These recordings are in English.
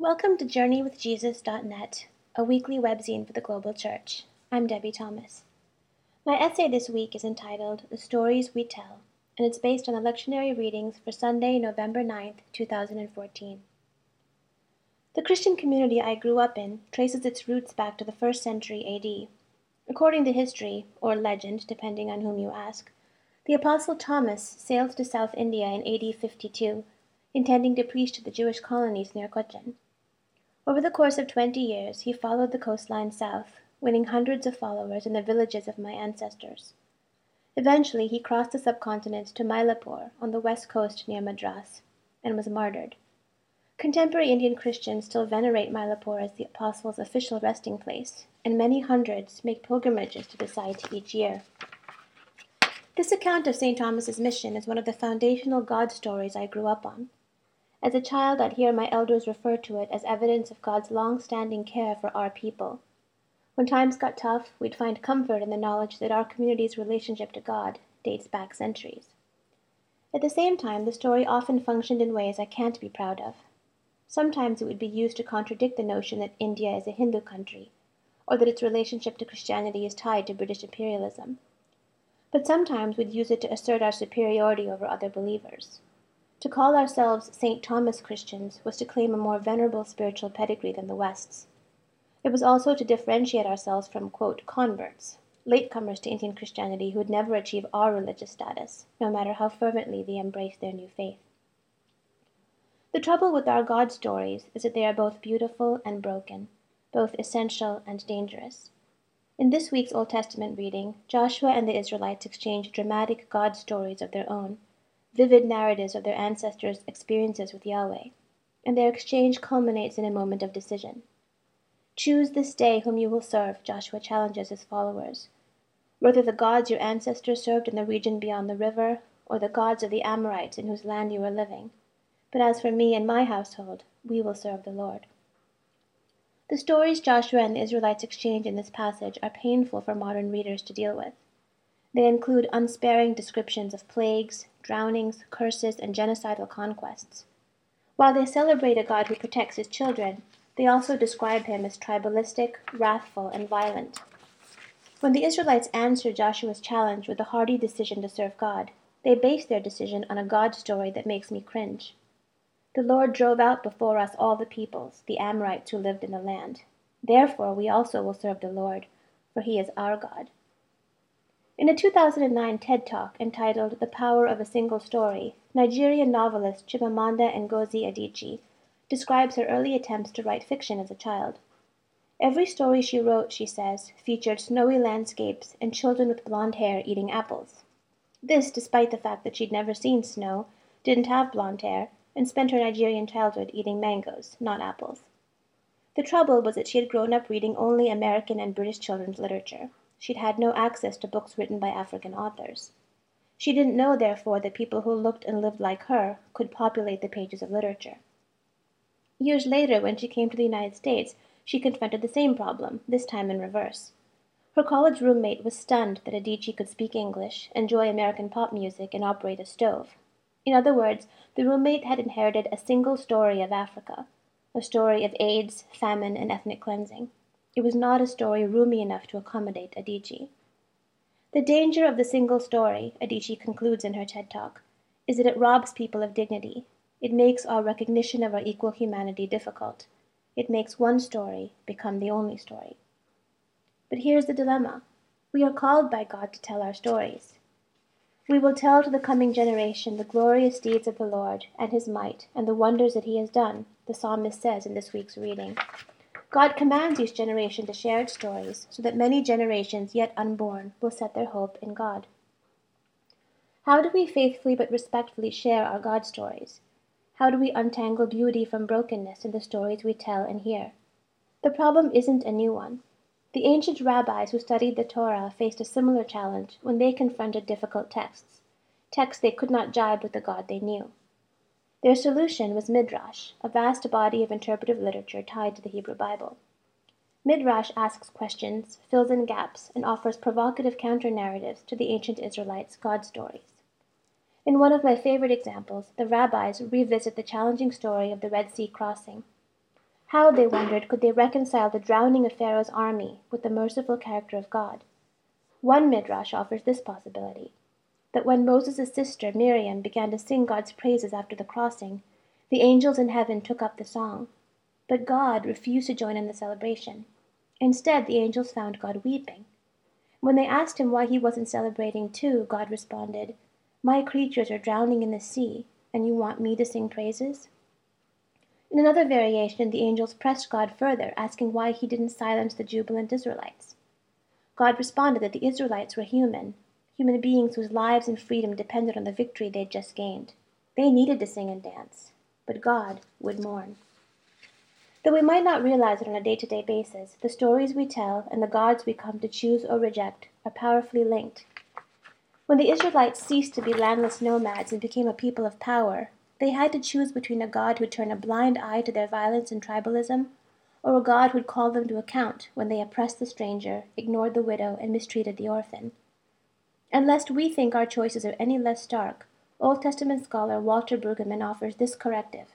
Welcome to JourneyWithJesus.net, a weekly webzine for the global church. I'm Debie Thomas. My essay this week is entitled The Stories We Tell, and it's based on the lectionary readings for Sunday, November 9th, 2014. The Christian community I grew up in traces its roots back to the first century AD. According to history, or legend, depending on whom you ask, the Apostle Thomas sailed to South India in AD 52, intending to preach to the Jewish colonies near Cochin. Over the course of twenty years, he followed the coastline south, winning hundreds of followers in the villages of my ancestors. Eventually, he crossed the subcontinent to Mylapore on the west coast near Madras, and was martyred. Contemporary Indian Christians still venerate Mylapore as the apostles' official resting place, and many hundreds make pilgrimages to the site each year. This account of St. Thomas's mission is one of the foundational God stories I grew up on. As a child, I'd hear my elders refer to it as evidence of God's long standing care for our people. When times got tough, we'd find comfort in the knowledge that our community's relationship to God dates back centuries. At the same time, the story often functioned in ways I can't be proud of. Sometimes it would be used to contradict the notion that India is a Hindu country, or that its relationship to Christianity is tied to British imperialism. But sometimes we'd use it to assert our superiority over other believers. To call ourselves St. Thomas Christians was to claim a more venerable spiritual pedigree than the West's. It was also to differentiate ourselves from quote, converts, latecomers to Indian Christianity who would never achieve our religious status, no matter how fervently they embraced their new faith. The trouble with our God stories is that they are both beautiful and broken, both essential and dangerous. In this week's Old Testament reading, Joshua and the Israelites exchange dramatic God stories of their own vivid narratives of their ancestors' experiences with Yahweh, and their exchange culminates in a moment of decision. Choose this day whom you will serve, Joshua challenges his followers. Whether the gods your ancestors served in the region beyond the river, or the gods of the Amorites in whose land you are living. But as for me and my household, we will serve the Lord. The stories Joshua and the Israelites exchange in this passage are painful for modern readers to deal with. They include unsparing descriptions of plagues, drownings, curses, and genocidal conquests. While they celebrate a God who protects his children, they also describe him as tribalistic, wrathful, and violent. When the Israelites answer Joshua's challenge with a hearty decision to serve God, they base their decision on a God story that makes me cringe. The Lord drove out before us all the peoples, the Amorites who lived in the land. Therefore we also will serve the Lord, for he is our God. In a 2009 TED Talk entitled The Power of a Single Story, Nigerian novelist Chimamanda Ngozi Adichie describes her early attempts to write fiction as a child. Every story she wrote, she says, featured snowy landscapes and children with blonde hair eating apples. This despite the fact that she'd never seen snow, didn't have blonde hair, and spent her Nigerian childhood eating mangoes, not apples. The trouble was that she had grown up reading only American and British children's literature. She'd had no access to books written by African authors. She didn't know, therefore, that people who looked and lived like her could populate the pages of literature. Years later, when she came to the United States, she confronted the same problem, this time in reverse. Her college roommate was stunned that Adichie could speak English, enjoy American pop music, and operate a stove. In other words, the roommate had inherited a single story of Africa, a story of AIDS, famine, and ethnic cleansing. It was not a story roomy enough to accommodate Adichie. The danger of the single story, Adichie concludes in her TED Talk, is that it robs people of dignity. It makes our recognition of our equal humanity difficult. It makes one story become the only story. But here's the dilemma we are called by God to tell our stories. We will tell to the coming generation the glorious deeds of the Lord and his might and the wonders that he has done, the psalmist says in this week's reading. God commands each generation to share its stories so that many generations yet unborn will set their hope in God. How do we faithfully but respectfully share our God stories? How do we untangle beauty from brokenness in the stories we tell and hear? The problem isn't a new one. The ancient rabbis who studied the Torah faced a similar challenge when they confronted difficult texts, texts they could not jibe with the God they knew. Their solution was Midrash, a vast body of interpretive literature tied to the Hebrew Bible. Midrash asks questions, fills in gaps, and offers provocative counter narratives to the ancient Israelites' God stories. In one of my favorite examples, the rabbis revisit the challenging story of the Red Sea crossing. How, they wondered, could they reconcile the drowning of Pharaoh's army with the merciful character of God? One midrash offers this possibility that when Moses' sister Miriam began to sing God's praises after the crossing, the angels in heaven took up the song. But God refused to join in the celebration. Instead, the angels found God weeping. When they asked him why he wasn't celebrating too, God responded, My creatures are drowning in the sea, and you want me to sing praises? In another variation, the angels pressed God further, asking why he didn't silence the jubilant Israelites. God responded that the Israelites were human, human beings whose lives and freedom depended on the victory they had just gained. They needed to sing and dance, but God would mourn. Though we might not realize it on a day to day basis, the stories we tell and the gods we come to choose or reject are powerfully linked. When the Israelites ceased to be landless nomads and became a people of power, they had to choose between a God who'd turn a blind eye to their violence and tribalism, or a God who'd call them to account when they oppressed the stranger, ignored the widow, and mistreated the orphan. And lest we think our choices are any less stark, Old Testament scholar Walter Brueggemann offers this corrective.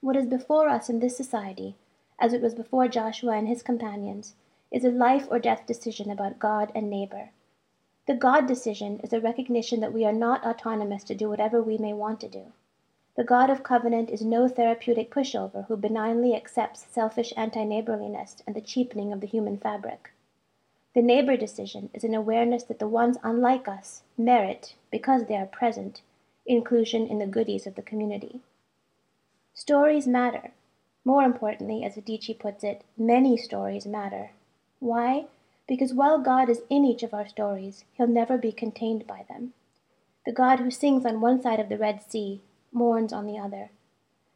What is before us in this society, as it was before Joshua and his companions, is a life or death decision about God and neighbor. The God decision is a recognition that we are not autonomous to do whatever we may want to do. The God of covenant is no therapeutic pushover who benignly accepts selfish anti neighborliness and the cheapening of the human fabric. The neighbor decision is an awareness that the ones unlike us merit, because they are present, inclusion in the goodies of the community. Stories matter. More importantly, as Adichie puts it, many stories matter. Why? Because while God is in each of our stories, he'll never be contained by them. The God who sings on one side of the Red Sea mourns on the other.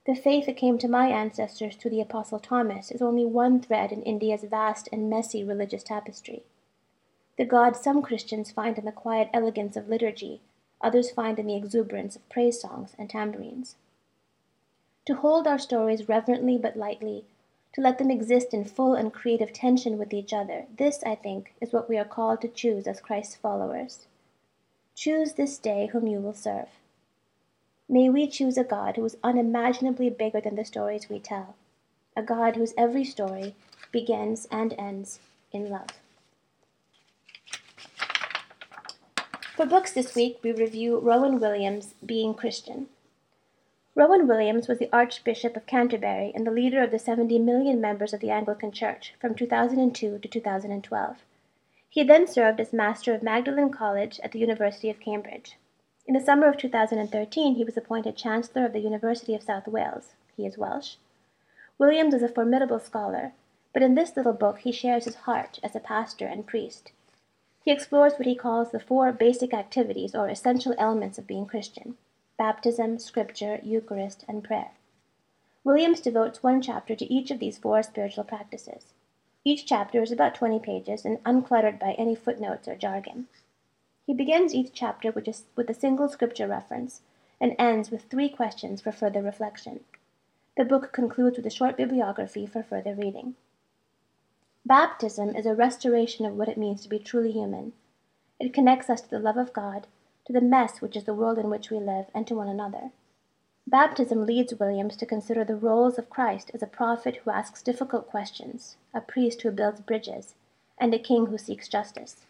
The faith that came to my ancestors through the Apostle Thomas is only one thread in India's vast and messy religious tapestry. The God some Christians find in the quiet elegance of liturgy, others find in the exuberance of praise songs and tambourines to hold our stories reverently but lightly, to let them exist in full and creative tension with each other. This, I think, is what we are called to choose as Christ's followers. Choose this day whom you will serve. May we choose a God who is unimaginably bigger than the stories we tell, a God whose every story begins and ends in love. For books this week, we review Rowan Williams' Being Christian. Rowan Williams was the Archbishop of Canterbury and the leader of the 70 million members of the Anglican Church from 2002 to 2012. He then served as Master of Magdalene College at the University of Cambridge. In the summer of 2013, he was appointed Chancellor of the University of South Wales. He is Welsh. Williams is a formidable scholar, but in this little book he shares his heart as a pastor and priest. He explores what he calls the four basic activities or essential elements of being Christian baptism, scripture, Eucharist, and prayer. Williams devotes one chapter to each of these four spiritual practices. Each chapter is about 20 pages and uncluttered by any footnotes or jargon. He begins each chapter with a, single scripture reference and ends with three questions for further reflection. The book concludes with a short bibliography for further reading. Baptism is a restoration of what it means to be truly human. It connects us to the love of God to the mess which is the world in which we live, and to one another. Baptism leads Williams to consider the roles of Christ as a prophet who asks difficult questions, a priest who builds bridges, and a king who seeks justice.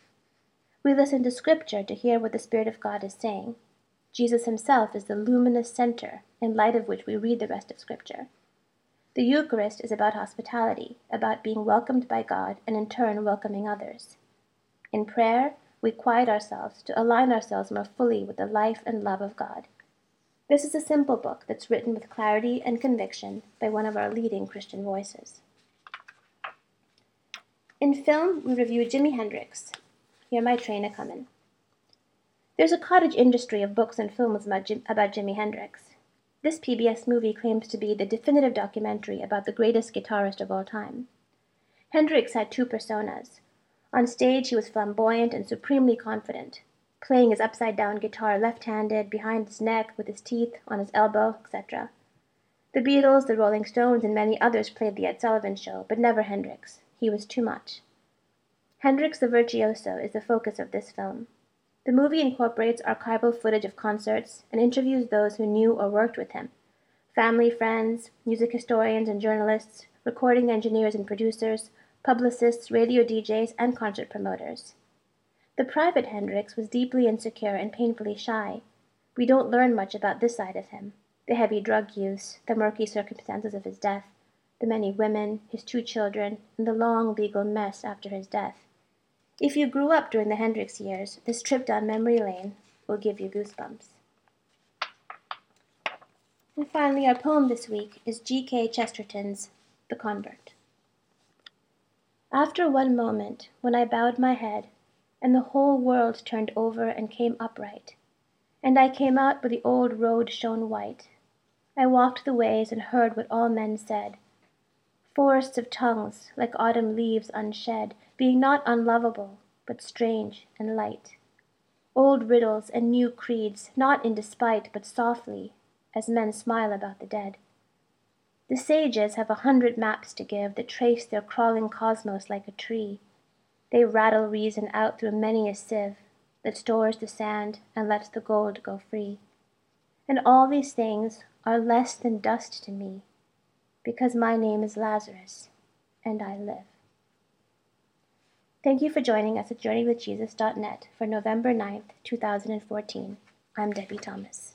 We listen to Scripture to hear what the Spirit of God is saying. Jesus himself is the luminous center in light of which we read the rest of Scripture. The Eucharist is about hospitality, about being welcomed by God and in turn welcoming others. In prayer, we quiet ourselves to align ourselves more fully with the life and love of God. This is a simple book that's written with clarity and conviction by one of our leading Christian voices. In film, we review Jimi Hendrix. Hear my train a comin'. There's a cottage industry of books and films about, Jim, about Jimi Hendrix. This PBS movie claims to be the definitive documentary about the greatest guitarist of all time. Hendrix had two personas on stage, he was flamboyant and supremely confident, playing his upside down guitar left handed, behind his neck, with his teeth, on his elbow, etc. The Beatles, the Rolling Stones, and many others played the Ed Sullivan Show, but never Hendrix. He was too much. Hendrix the Virtuoso is the focus of this film. The movie incorporates archival footage of concerts and interviews those who knew or worked with him, family, friends, music historians and journalists, recording engineers and producers, publicists, radio DJs, and concert promoters. The private Hendrix was deeply insecure and painfully shy. We don't learn much about this side of him the heavy drug use, the murky circumstances of his death, the many women, his two children, and the long legal mess after his death. If you grew up during the Hendrix years, this trip down memory lane will give you goosebumps. And finally, our poem this week is G.K. Chesterton's The Convert. After one moment, when I bowed my head, and the whole world turned over and came upright, and I came out where the old road shone white, I walked the ways and heard what all men said. Forests of tongues, like autumn leaves unshed, being not unlovable, but strange and light. Old riddles and new creeds, not in despite, but softly, as men smile about the dead. The sages have a hundred maps to give that trace their crawling cosmos like a tree. They rattle reason out through many a sieve that stores the sand and lets the gold go free. And all these things are less than dust to me, because my name is Lazarus, and I live. Thank you for joining us at JourneyWithJesus.net for November 9th, 2014. I'm Debie Thomas.